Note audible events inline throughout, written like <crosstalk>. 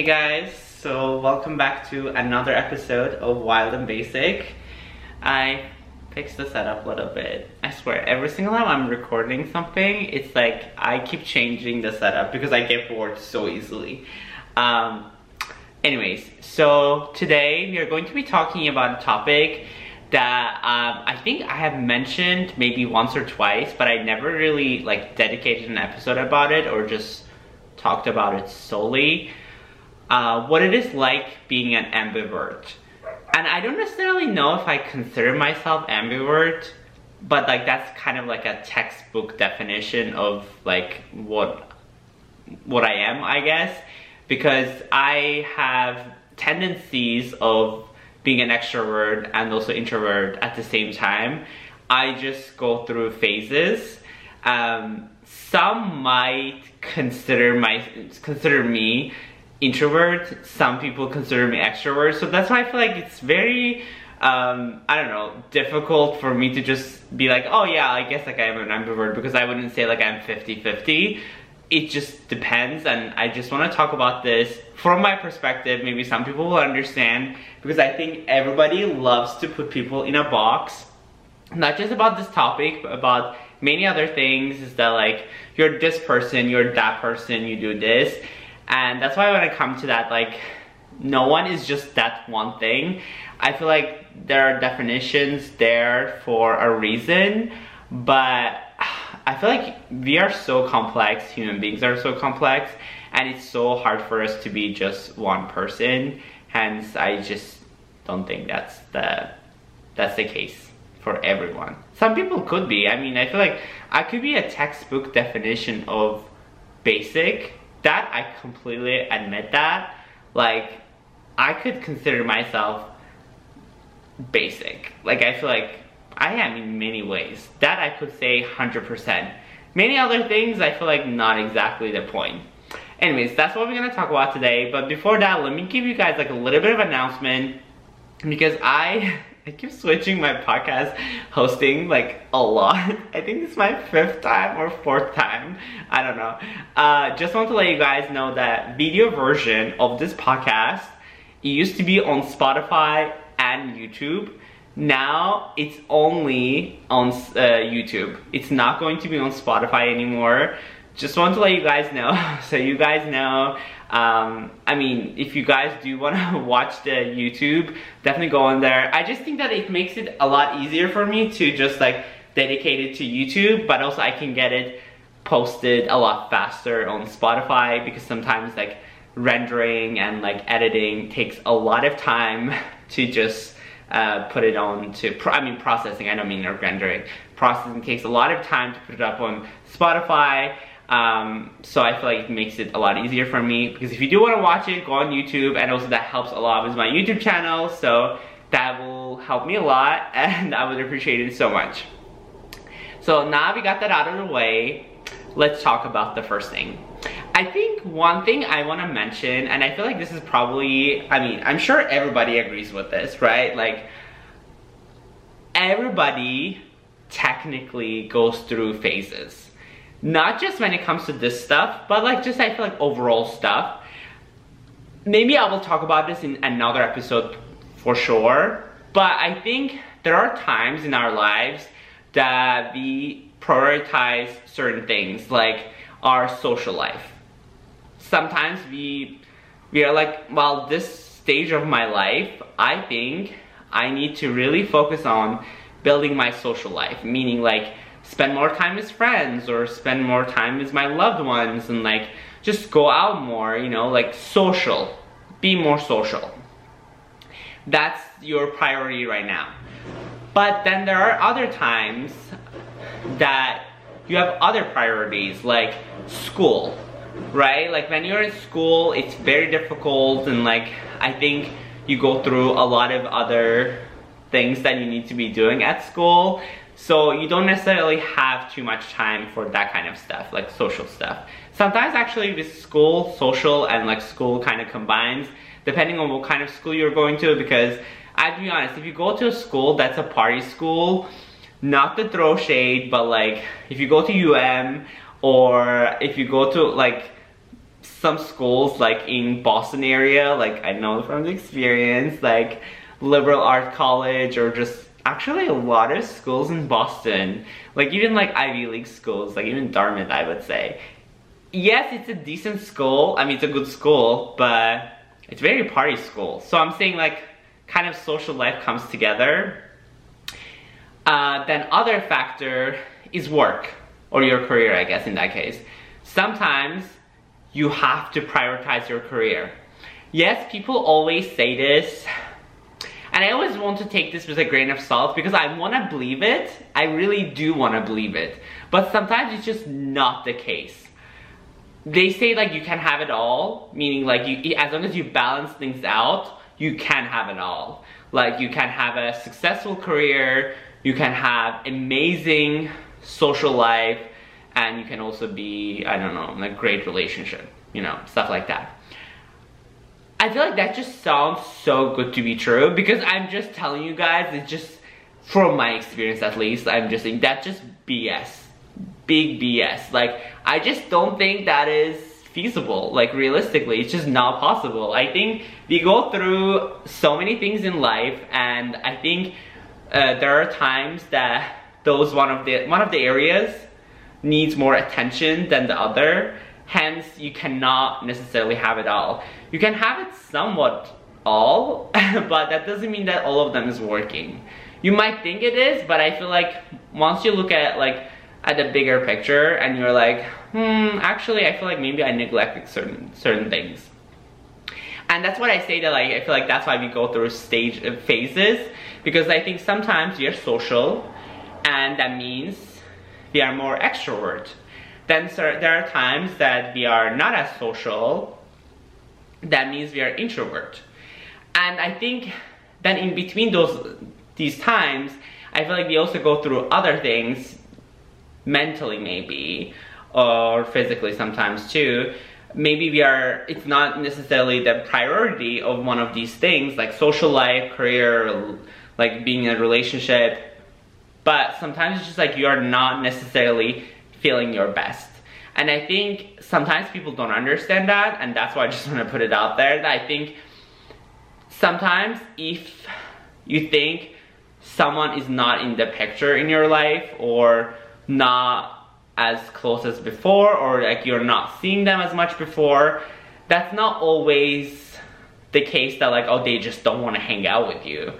Hey guys, so welcome back to another episode of Wild and Basic. I fixed the setup a little bit. I swear, every single time I'm recording something, it's like I keep changing the setup because I get bored so easily. Um, anyways, so today we are going to be talking about a topic that um, I think I have mentioned maybe once or twice, but I never really like dedicated an episode about it or just talked about it solely uh, what it is like being an ambivert. And I don't necessarily know if I consider myself ambivert, but like that's kind of like a textbook definition of like what what I am, I guess, because I have tendencies of being an extrovert and also introvert at the same time. I just go through phases. Um, some might consider my consider me introvert. Some people consider me extrovert. So that's why I feel like it's very, um, I don't know, difficult for me to just be like, oh yeah, I guess like I'm an ambivert because I wouldn't say like I'm 50-50. It just depends and I just want to talk about this from my perspective. Maybe some people will understand because I think everybody loves to put people in a box. Not just about this topic, but about many other things is that like, you're this person, you're that person, you do this. And that's why when I come to that, like, no one is just that one thing. I feel like there are definitions there for a reason, but I feel like we are so complex, human beings are so complex, and it's so hard for us to be just one person. Hence, I just don't think that's the that's the case for everyone. Some people could be. I mean, I feel like I could be a textbook definition of basic, that I completely admit that. Like, I could consider myself basic. Like, I feel like I am in many ways. That I could say 100%. Many other things, I feel like not exactly the point. Anyways, that's what we're gonna talk about today. But before that, let me give you guys like a little bit of announcement because I <laughs> I keep switching my podcast hosting like a lot. <laughs> I think it's my fifth time or fourth time. I don't know. Uh, just want to let you guys know that video version of this podcast, it used to be on Spotify and YouTube. Now it's only on uh, YouTube. It's not going to be on Spotify anymore. Just want to let you guys know, <laughs> so you guys know um, I mean, if you guys do want to <laughs> watch the YouTube, definitely go on there. I just think that it makes it a lot easier for me to just like dedicate it to YouTube, but also I can get it posted a lot faster on Spotify because sometimes like rendering and like editing takes a lot of time <laughs> to just uh, put it on to, I mean processing, I don't mean rendering. Processing takes a lot of time to put it up on Spotify um, so I feel like it makes it a lot easier for me because if you do want to watch it, go on YouTube and also that helps a lot with my YouTube channel. So that will help me a lot <laughs> and I would appreciate it so much. So now we got that out of the way, let's talk about the first thing. I think one thing I want to mention, and I feel like this is probably, I mean, I'm sure everybody agrees with this, right? Like, everybody technically goes through phases not just when it comes to this stuff, but like just I feel like overall stuff. Maybe I will talk about this in another episode for sure, but I think there are times in our lives that we prioritize certain things like our social life. Sometimes we we are like, well, this stage of my life, I think I need to really focus on building my social life, meaning like spend more time with friends or spend more time with my loved ones and like just go out more, you know, like social. Be more social. That's your priority right now. But then there are other times that you have other priorities like school, right? Like when you're in school, it's very difficult and like I think you go through a lot of other things that you need to be doing at school so you don't necessarily have too much time for that kind of stuff, like social stuff. Sometimes actually with school, social and like school kind of combines, depending on what kind of school you're going to, because I'd be honest, if you go to a school that's a party school, not to throw shade, but like if you go to UM or if you go to like some schools like in Boston area, like I know from the experience, like liberal art college or just actually a lot of schools in Boston, like even like Ivy League schools, like even Dartmouth, I would say. Yes, it's a decent school. I mean, it's a good school, but it's very party school. So I'm saying like kind of social life comes together. Uh, then other factor is work or your career, I guess in that case. Sometimes you have to prioritize your career. Yes, people always say this, and I always want to take this with a grain of salt because I want to believe it. I really do want to believe it. But sometimes it's just not the case. They say like you can have it all, meaning like you, as long as you balance things out, you can have it all. Like you can have a successful career, you can have amazing social life, and you can also be, I don't know, in a great relationship, you know, stuff like that. I feel like that just sounds so good to be true because I'm just telling you guys, it's just, from my experience at least, I'm just saying that's just BS. Big BS. Like, I just don't think that is feasible. Like, realistically, it's just not possible. I think we go through so many things in life and I think uh, there are times that those one of the one of the areas needs more attention than the other hence you cannot necessarily have it all you can have it somewhat all <laughs> but that doesn't mean that all of them is working you might think it is but i feel like once you look at like at the bigger picture and you're like hmm actually i feel like maybe i neglected certain certain things and that's what I say that like I feel like that's why we go through stage uh, phases because I think sometimes we are social and that means we are more extrovert. Then there are times that we are not as social, that means we are introvert. And I think then in between those these times, I feel like we also go through other things, mentally maybe, or physically sometimes too. Maybe we are, it's not necessarily the priority of one of these things, like social life, career, like being in a relationship, but sometimes it's just like you are not necessarily feeling your best. And I think sometimes people don't understand that, and that's why I just <laughs> want to put it out there that I think sometimes if you think someone is not in the picture in your life or not as close as before or like you're not seeing them as much before, that's not always the case that like, oh, they just don't want to hang out with you.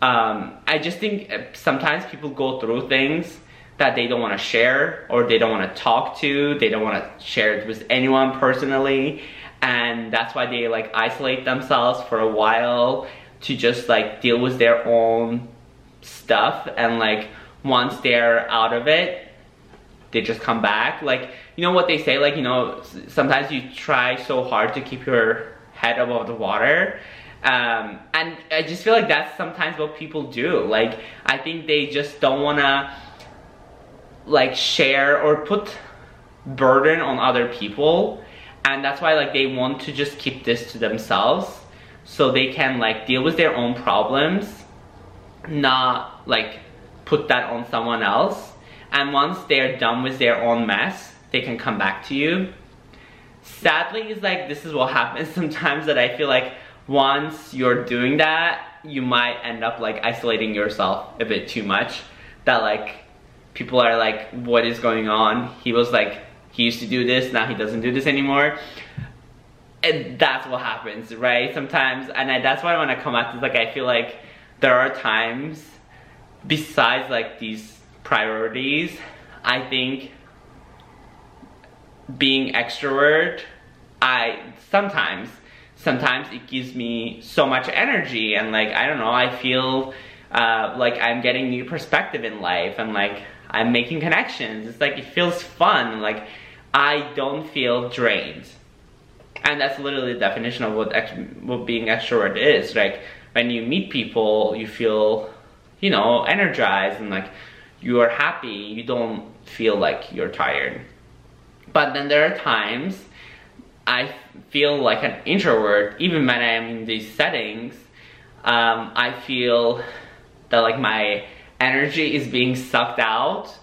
Um, I just think uh, sometimes people go through things that they don't want to share or they don't want to talk to, they don't want to share it with anyone personally. And that's why they like isolate themselves for a while to just like deal with their own stuff. And like once they're out of it they just come back. Like you know what they say like you know sometimes you try so hard to keep your head above the water. Um, and I just feel like that's sometimes what people do. Like, I think they just don't wanna like share or put burden on other people. And that's why like they want to just keep this to themselves so they can like deal with their own problems, not like put that on someone else. And once they're done with their own mess, they can come back to you. Sadly, it's like this is what <laughs> happens sometimes that I feel like once you're doing that, you might end up like isolating yourself a bit too much. That like people are like, what is going on? He was like, he used to do this, now he doesn't do this anymore. And that's what happens, right? Sometimes, and I, that's why I want to come at this, like I feel like there are times besides like these priorities, I think being extrovert, I sometimes sometimes it gives me so much energy and like, I don't know, I feel uh, like I'm getting new perspective in life and like I'm making connections. It's like, it feels fun. Like I don't feel drained. And that's literally the definition of what, what being extrovert is. Like when you meet people, you feel, you know, energized and like you are happy. You don't feel like you're tired. But then there are times I feel like an introvert, even when I'm in these settings, um, I feel that like my energy is being sucked out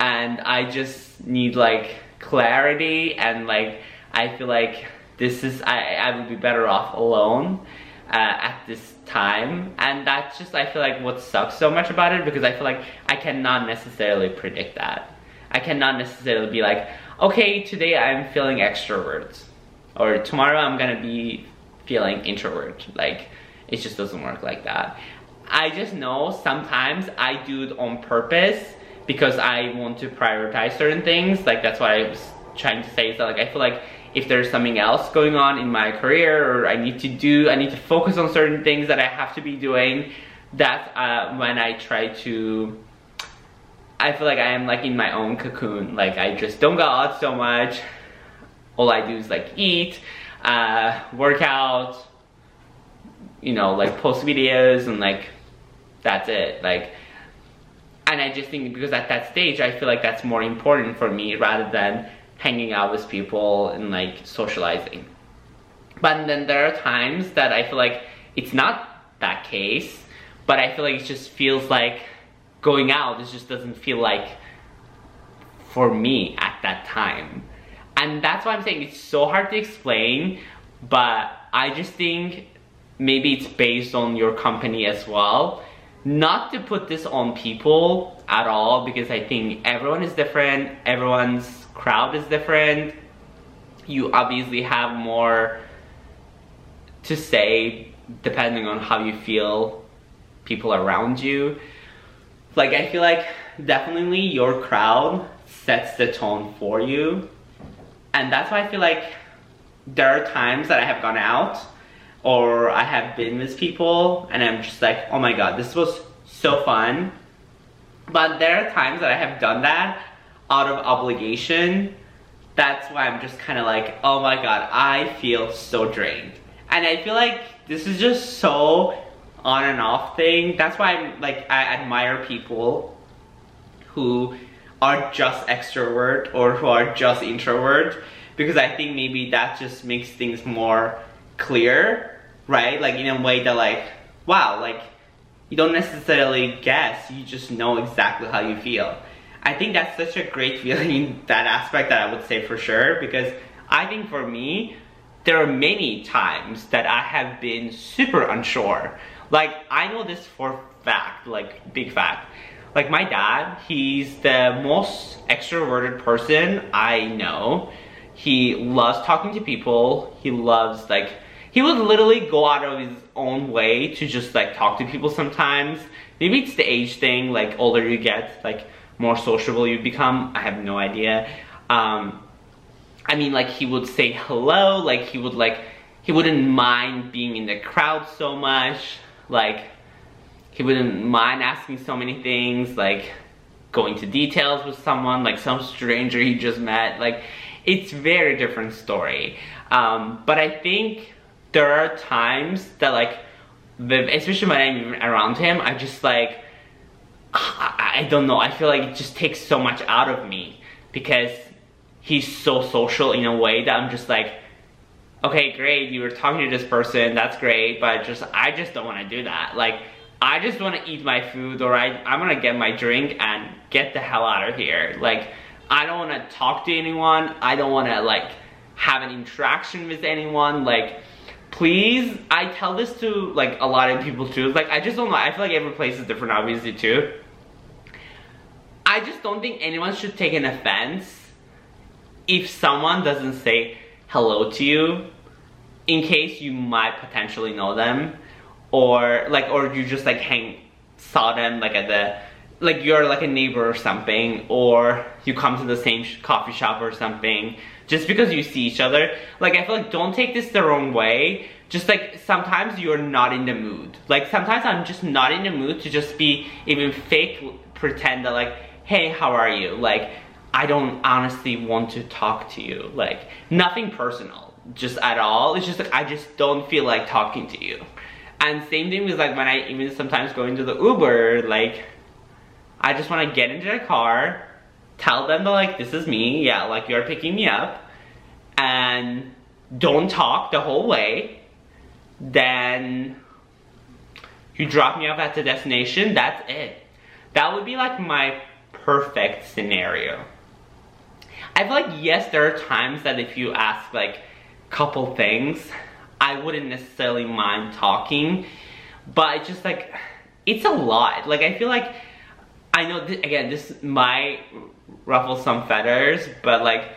and I just need like clarity and like I feel like this is, I, I would be better off alone uh, at this time. And that's just, I feel like what sucks so much about it because I feel like I cannot necessarily predict that. I cannot necessarily be like, okay, today I'm feeling extrovert. Or tomorrow I'm gonna be feeling introvert. Like, it just doesn't work like that. I just know sometimes I do it on purpose because I want to prioritize certain things. Like that's what I was trying to say is that like I feel like if there's something else going on in my career or I need to do, I need to focus on certain things that I have to be doing, that's uh, when I try to, I feel like I am like in my own cocoon. Like I just don't go out so much. All I do is like eat, uh, work out, you know, like post videos and like that's it. Like, and I just think because at that stage, I feel like that's more important for me rather than hanging out with people and like socializing. But then there are times that I feel like it's not that case, but I feel like it just feels like going out, it just doesn't feel like for me at that time. And that's why I'm saying it's so hard to explain, but I just think maybe it's based on your company as well. Not to put this on people at all because I think everyone is different, everyone's crowd is different. You obviously have more to say depending on how you feel people around you. Like I feel like definitely your crowd sets the tone for you. And that's why I feel like there are times that I have gone out or I have been with people and I'm just like, oh my god, this was so fun. But there are times that I have done that out of obligation. That's why I'm just kind of like, oh my god, I feel so drained. And I feel like this is just so on and off thing. That's why I'm like, I admire people who are just extrovert or who are just introvert because I think maybe that just makes things more clear, right? Like in a way that like, wow, like you don't necessarily guess, you just know exactly how you feel. I think that's such a great <laughs> feeling in that aspect that I would say for sure because I think for me, there are many times that I have been super unsure. Like I know this for fact, like big fact. Like my dad, he's the most extroverted person I know. He loves talking to people. He loves like he would literally go out of his own way to just like talk to people sometimes. Maybe it's the age thing, like older you get, like more sociable you become. I have no idea. Um, I mean, like he would say hello, like he would like, he wouldn't mind being in the crowd so much. Like he wouldn't mind asking so many things, like going to details with someone, like some stranger he just met. Like it's very different story. Um, but I think there are times that like, especially when I'm around him, I just like, I, I don't know, I feel like it just takes so much out of me because he's so social in a way that I'm just like, okay, great, you were talking to this person, that's great, but just, I just don't want to do that. Like, I just want to eat my food or I, I'm going to get my drink and get the hell out of here. Like, I don't want to talk to anyone. I don't want to, like, have an interaction with anyone. Like, please, I tell this to like a lot of people too. Like I just don't know, I feel like every place is different obviously too. I just don't think anyone should take an offense if someone doesn't say hello to you in case you might potentially know them or like or you just like hang saw them like at the like you're like a neighbor or something or you come to the same coffee shop or something just because you see each other like i feel like don't take this the wrong way. Just like sometimes you're not in the mood. Like sometimes i'm just not in the mood to just be even fake pretend that like hey how are you? Like i don't honestly want to talk to you. Like nothing personal just at all. It's just like i just don't feel like talking to you. And same thing with like when i even sometimes go into the uber like I just want to get into the car, tell them that like, this is me, yeah, like you're picking me up, and don't talk the whole way. Then you drop me off at the destination, that's it. That would be like my perfect scenario. I feel like, yes, there are times that if you ask like, couple things, I wouldn't necessarily mind talking, but it's just like, it's a lot. Like, I feel like, I know, th again, this might ruffle some feathers, but like,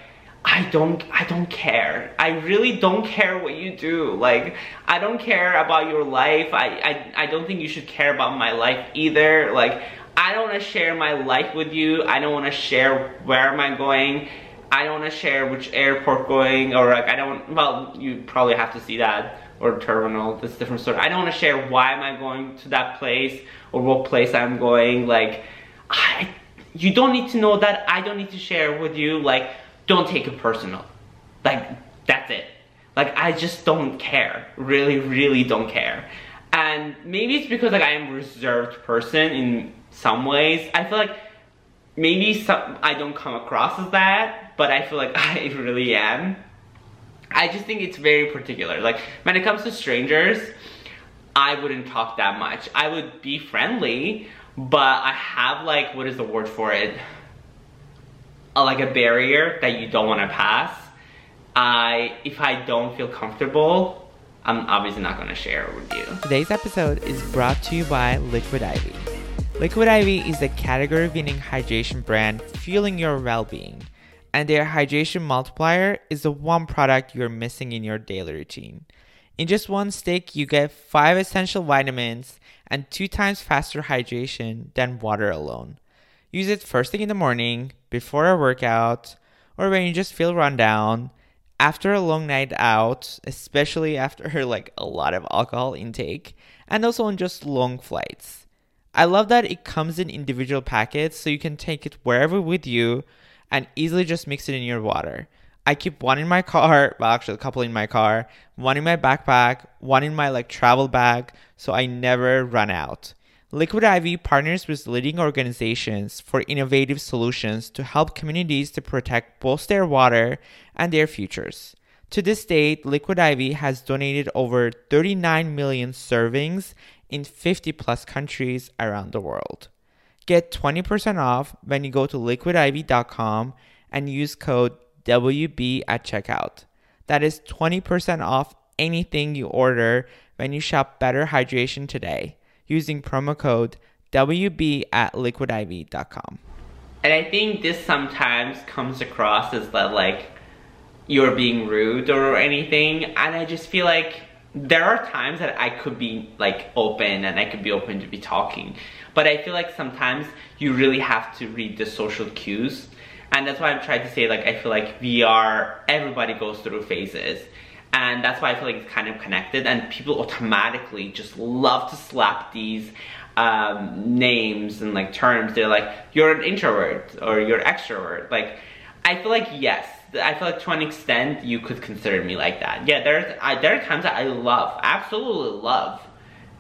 I don't, I don't care. I really don't care what you do. Like, I don't care about your life. I, I, I don't think you should care about my life either. Like, I don't want to share my life with you. I don't want to share where am I going. I don't want to share which airport going or like I don't, well, you probably have to see that or terminal, this different story. I don't want to share why am I going to that place or what place I'm going. Like, I, you don't need to know that. I don't need to share with you. Like, don't take it personal. Like, that's it. Like, I just don't care. Really, really don't care. And maybe it's because like I am a reserved person in some ways. I feel like maybe some, I don't come across as that, but I feel like <laughs> I really am. I just think it's very particular. Like when it comes to strangers, I wouldn't talk that much. I would be friendly, but I have like, what is the word for it? A, like a barrier that you don't want to pass. I, if I don't feel comfortable, I'm obviously not gonna share it with you. Today's episode is brought to you by Liquid Ivy. Liquid I.V. is the category winning hydration brand fueling your well being, and their hydration multiplier is the one product you're missing in your daily routine. In just one stick, you get 5 essential vitamins and 2 times faster hydration than water alone. Use it first thing in the morning, before a workout, or when you just feel run down after a long night out, especially after <laughs> like a lot of alcohol intake, and also on just long flights. I love that it comes in individual packets so you can take it wherever with you and easily just mix it in your water. I keep one in my car, well actually a couple in my car, one in my backpack, one in my like travel bag so I never run out. Liquid I.V. partners with leading organizations for innovative solutions to help communities to protect both their water and their futures. To this date, Liquid I.V. has donated over 39 million servings in 50 plus countries around the world. Get 20% off when you go to liquid-iv.com and use code WB at checkout. That is 20% off anything you order when you shop Better Hydration today using promo code WB at liquid-iv.com. And I think this sometimes comes across as that like you're being rude or anything. And I just feel like there are times that I could be like open and I could be open to be talking. But I feel like sometimes you really have to read the social cues. And that's why I'm trying to say like I feel like we are, everybody goes through phases. And that's why I feel like it's kind of connected and people automatically just love to slap these um, names and like terms. They're like, you're an introvert or you're extrovert. Like, I feel like yes, I feel like to an extent you could consider me like that. Yeah, there's I, there are times that I love, absolutely love,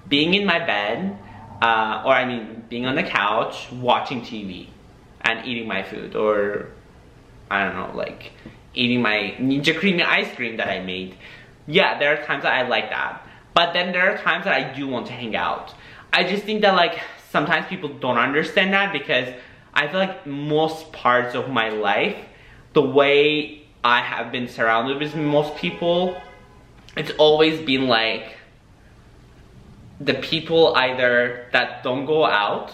being in my bed, uh, or I mean being on the couch, watching TV, and eating my food, or I don't know, like eating my Ninja Creami ice cream that I made. Yeah, there are times that I like that. But then there are times that I do want to hang out. I just think that like sometimes people don't understand that because I feel like most parts of my life, the way I have been surrounded with most people, it's always been like the people either that don't go out,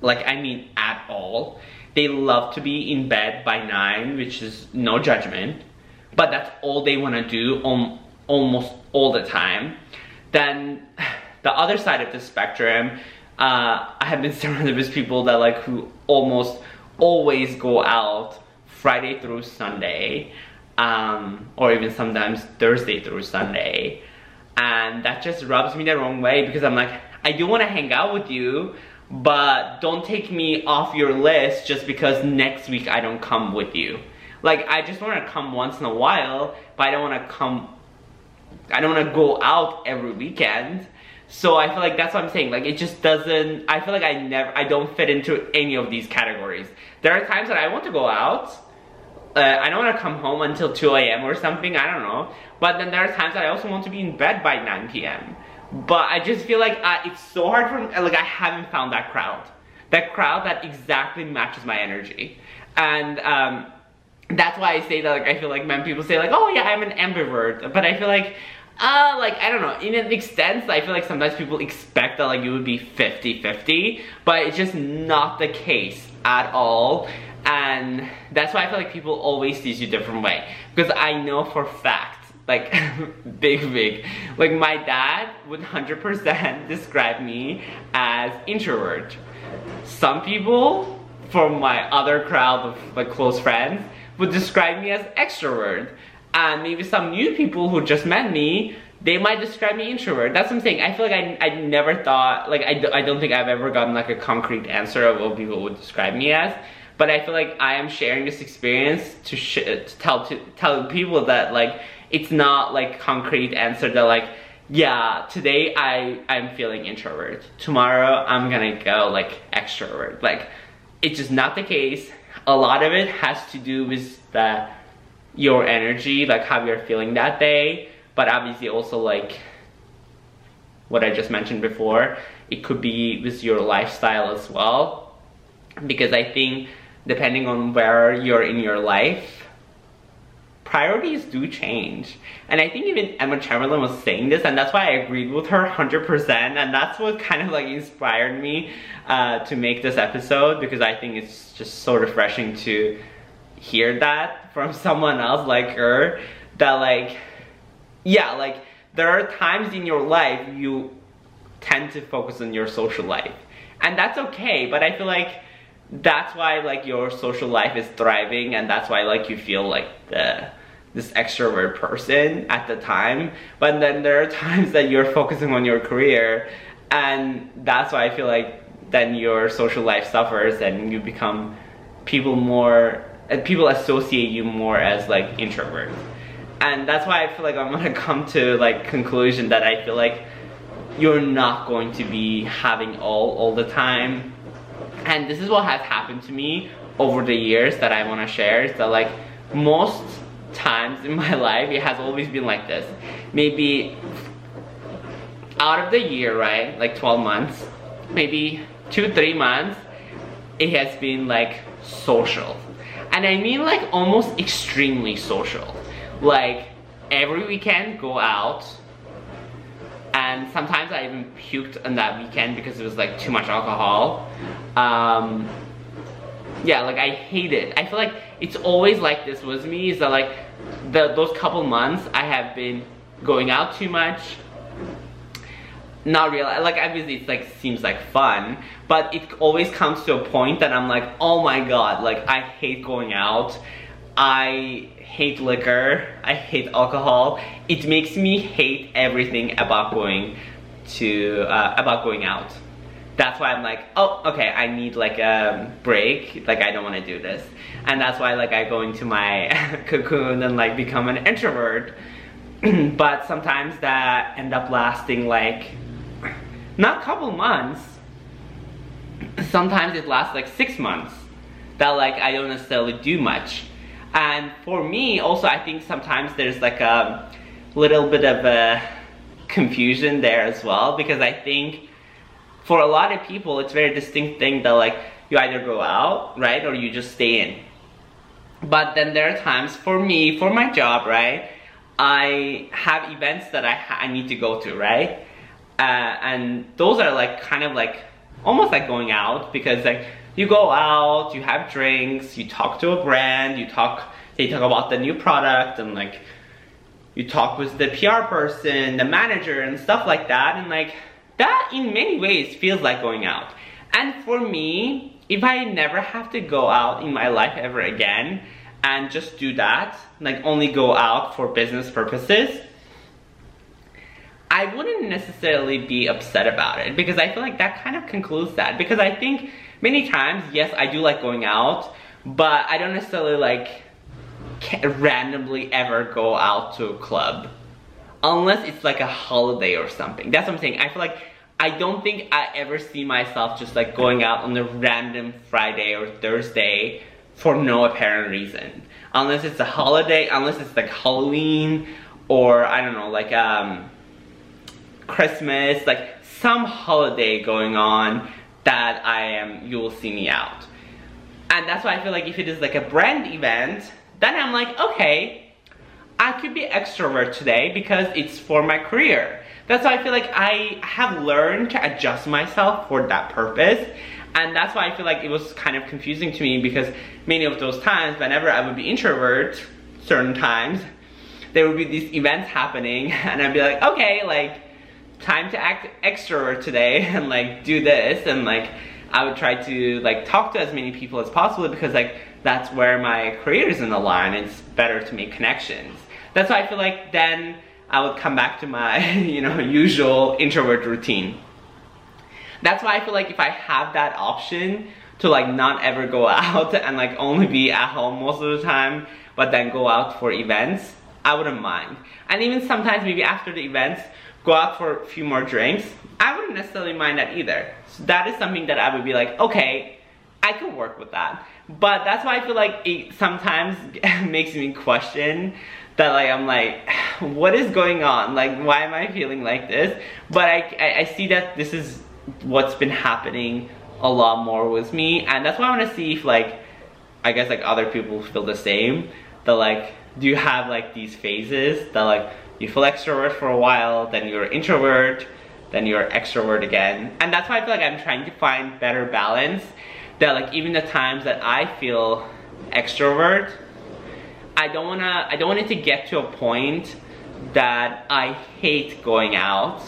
like I mean at all, they love to be in bed by 9, which is no judgment, but that's all they want to do um, almost all the time. Then <sighs> the other side of the spectrum, uh, I have been <laughs> surrounded with people that like who almost always go out Friday through Sunday, um, or even sometimes Thursday through Sunday. And that just rubs me the wrong way because I'm like, I do want to hang out with you, but don't take me off your list just because next week I don't come with you. Like, I just want to come once in a while, but I don't want to come, I don't want to go out every weekend. So I feel like that's what I'm saying. Like, it just doesn't, I feel like I never, I don't fit into any of these categories. There are times that I want to go out, uh, I don't want to come home until 2 a.m. or something, I don't know. But then there are times that I also want to be in bed by 9 p.m. But I just feel like uh, it's so hard for like I haven't found that crowd. That crowd that exactly matches my energy. And um, that's why I say that like I feel like when people say like oh yeah I'm an ambivert but I feel like uh like I don't know in an extent I feel like sometimes people expect that like you would be 50-50 but it's just not the case at all and that's why I feel like people always teach you different way because I know for fact like <laughs> big big. Like my dad would 100% <laughs> describe me as introvert. Some people from my other crowd of like close friends would describe me as extrovert. And maybe some new people who just met me they might describe me introvert. That's what i'm saying. I feel like i, I never thought like I, I don't think i've ever gotten like a concrete answer of what people would describe me as. But i feel like i am sharing this experience to, to tell to tell people that like it's not like concrete answer that like yeah today i i'm feeling introvert. Tomorrow i'm gonna go like extrovert. Like it's just not the case. A lot of it has to do with the your energy like how you're feeling that day. But obviously also like what i just mentioned before it could be with your lifestyle as well. Because i think depending on where you're in your life priorities do change. And I think even Emma Chamberlain was saying this, and that's why I agreed with her <laughs> 100%. And that's what kind of like inspired me uh, to make this episode because I think it's just so refreshing to hear that from <laughs> someone else like her. That, like, yeah, like, there are times in your life you tend to focus on your social life. And that's okay, but I feel like that's why like your social life is thriving and that's why like you feel like the this extrovert person at the time but then there are times that you're focusing on your career and that's why I feel like then your social life suffers and you become people more people associate you more as like introvert. And that's why I feel like I'm gonna <laughs> come to like conclusion that I feel like you're not going to be having all all the time. And this is what has happened to me over the years that I want to share is that like most times in my <laughs> life, it has always been like this. Maybe out of the year, right, like 12 months, maybe two, three months, it has been like social. And I mean like almost extremely social. Like every weekend go out and sometimes I even puked on that weekend because it was like too much alcohol. Um, yeah, like I hate it. I feel like it's always like this with me is that like the those couple months I have been going out too much. Not real like obviously it's like seems like fun but it always comes to a point that I'm like oh my god like I hate going out. I hate liquor. I hate alcohol. It makes me hate everything about going to uh, about going out that's why I'm like, oh, okay, I need like a break. Like I don't want to do this. And that's why like I go into my <laughs> cocoon and like become an introvert. <clears throat> but sometimes that end up lasting like, not a couple months. Sometimes it lasts like six months. That like I don't necessarily do much. And for me also I think sometimes there's like a little bit of a confusion there as well because I think for a lot of people, it's very distinct thing that like you either go out, right, or you just stay in. But then there are times for me, for my job, right, I have events that I, I need to go to, right? Uh, and those are like kind of like almost like going out because like you go out, you have drinks, you talk to a brand, you talk, they talk about the new product and like you talk with the PR person, the manager and stuff like that and like that in many ways feels like going out. And for me, if I never have to go out in my life ever again and just do that, like only go out for business purposes, I wouldn't necessarily be upset about it because I feel like that kind of concludes that. Because I think many times, yes, I do like going out, but I don't necessarily like randomly ever go out to a club unless it's like a holiday or something. That's what I'm saying. I feel like I don't think I ever see myself just like going out on a random Friday or Thursday for no apparent reason. Unless it's a holiday, unless it's like Halloween or I don't know, like um, Christmas, like some holiday going on that I am, you will see me out. And that's why I feel like if it is like a brand event, then I'm like, okay, I could be extrovert today because it's for my career. That's why I feel like I have learned to adjust myself for that purpose. And that's why I feel like it was kind of confusing to me because many of those times, whenever I would be introvert, certain times, there would be these events happening <laughs> and I'd be like, okay, like, time to act extrovert today <laughs> and like do this and like I would try to like talk to as many people as possible because like that's where my career is in the line. It's better to make connections. That's why I feel like then I would come back to my, <laughs> you know, usual introvert routine. That's why I feel like if I have that option to like not ever go <laughs> out and like only be at home most of the time, but then go out for events, I wouldn't mind. And even sometimes maybe after the events, go out for a few more drinks, I wouldn't necessarily mind that either. So that is something that I would be like, okay, I could work with that. But that's why I feel like it sometimes <laughs> makes me question that like I'm like, what is going on? Like, why am I feeling like this? But I, I, I see that this is what's been happening a lot more with me. And that's why I want to see if like, I guess like other people feel the same. That like, do you have like these phases that like, you feel extrovert for a while, then you're introvert, then you're extrovert again. And that's why I feel like I'm trying to find better balance. That like even the times that I feel extrovert, I don't wanna I don't want it to get to a point that I hate going out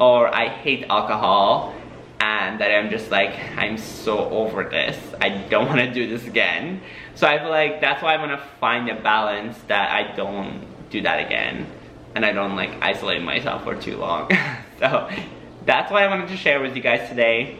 or I hate alcohol and that I'm just like I'm so over this. I don't want to do this again. So I feel like that's why I want to find a balance that I don't do that again and I don't like isolate myself for too long. <laughs> so that's why I wanted to share with you guys today.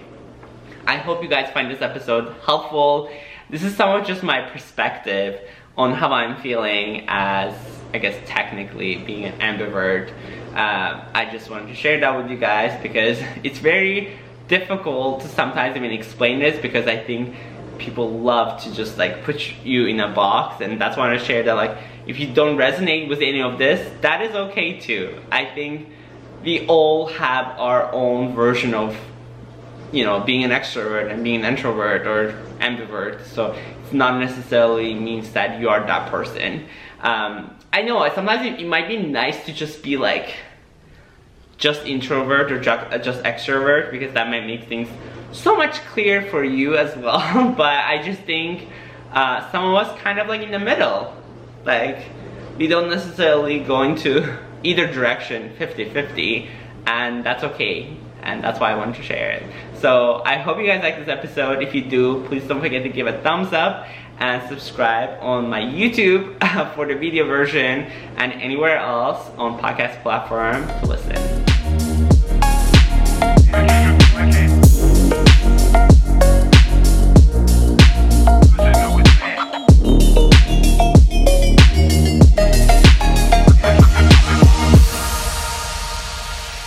I hope you guys find this episode helpful. This is somewhat just my perspective on how I'm feeling as, I guess, technically being an ambivert. Uh, I just wanted to share that with you guys because it's very difficult to sometimes even explain this because I think people love to just like put you in a box and that's why I share that like if you don't resonate with any of this, that is okay too. I think we all have our own version of you know, being an extrovert and being an introvert or ambivert. So it's not necessarily means that you are that person. Um, I know sometimes it, it, might be nice to just be like just introvert or just, just extrovert because that might make things so much clearer for you as well. <laughs> but I just think uh, some of us kind of like in the middle. Like we don't necessarily go into either direction 50-50 and that's okay and that's why I wanted to share it. So I hope you guys like this episode. If you do, please don't forget to give a thumbs up and subscribe on my YouTube <laughs> for the video version and anywhere else on podcast platform to listen.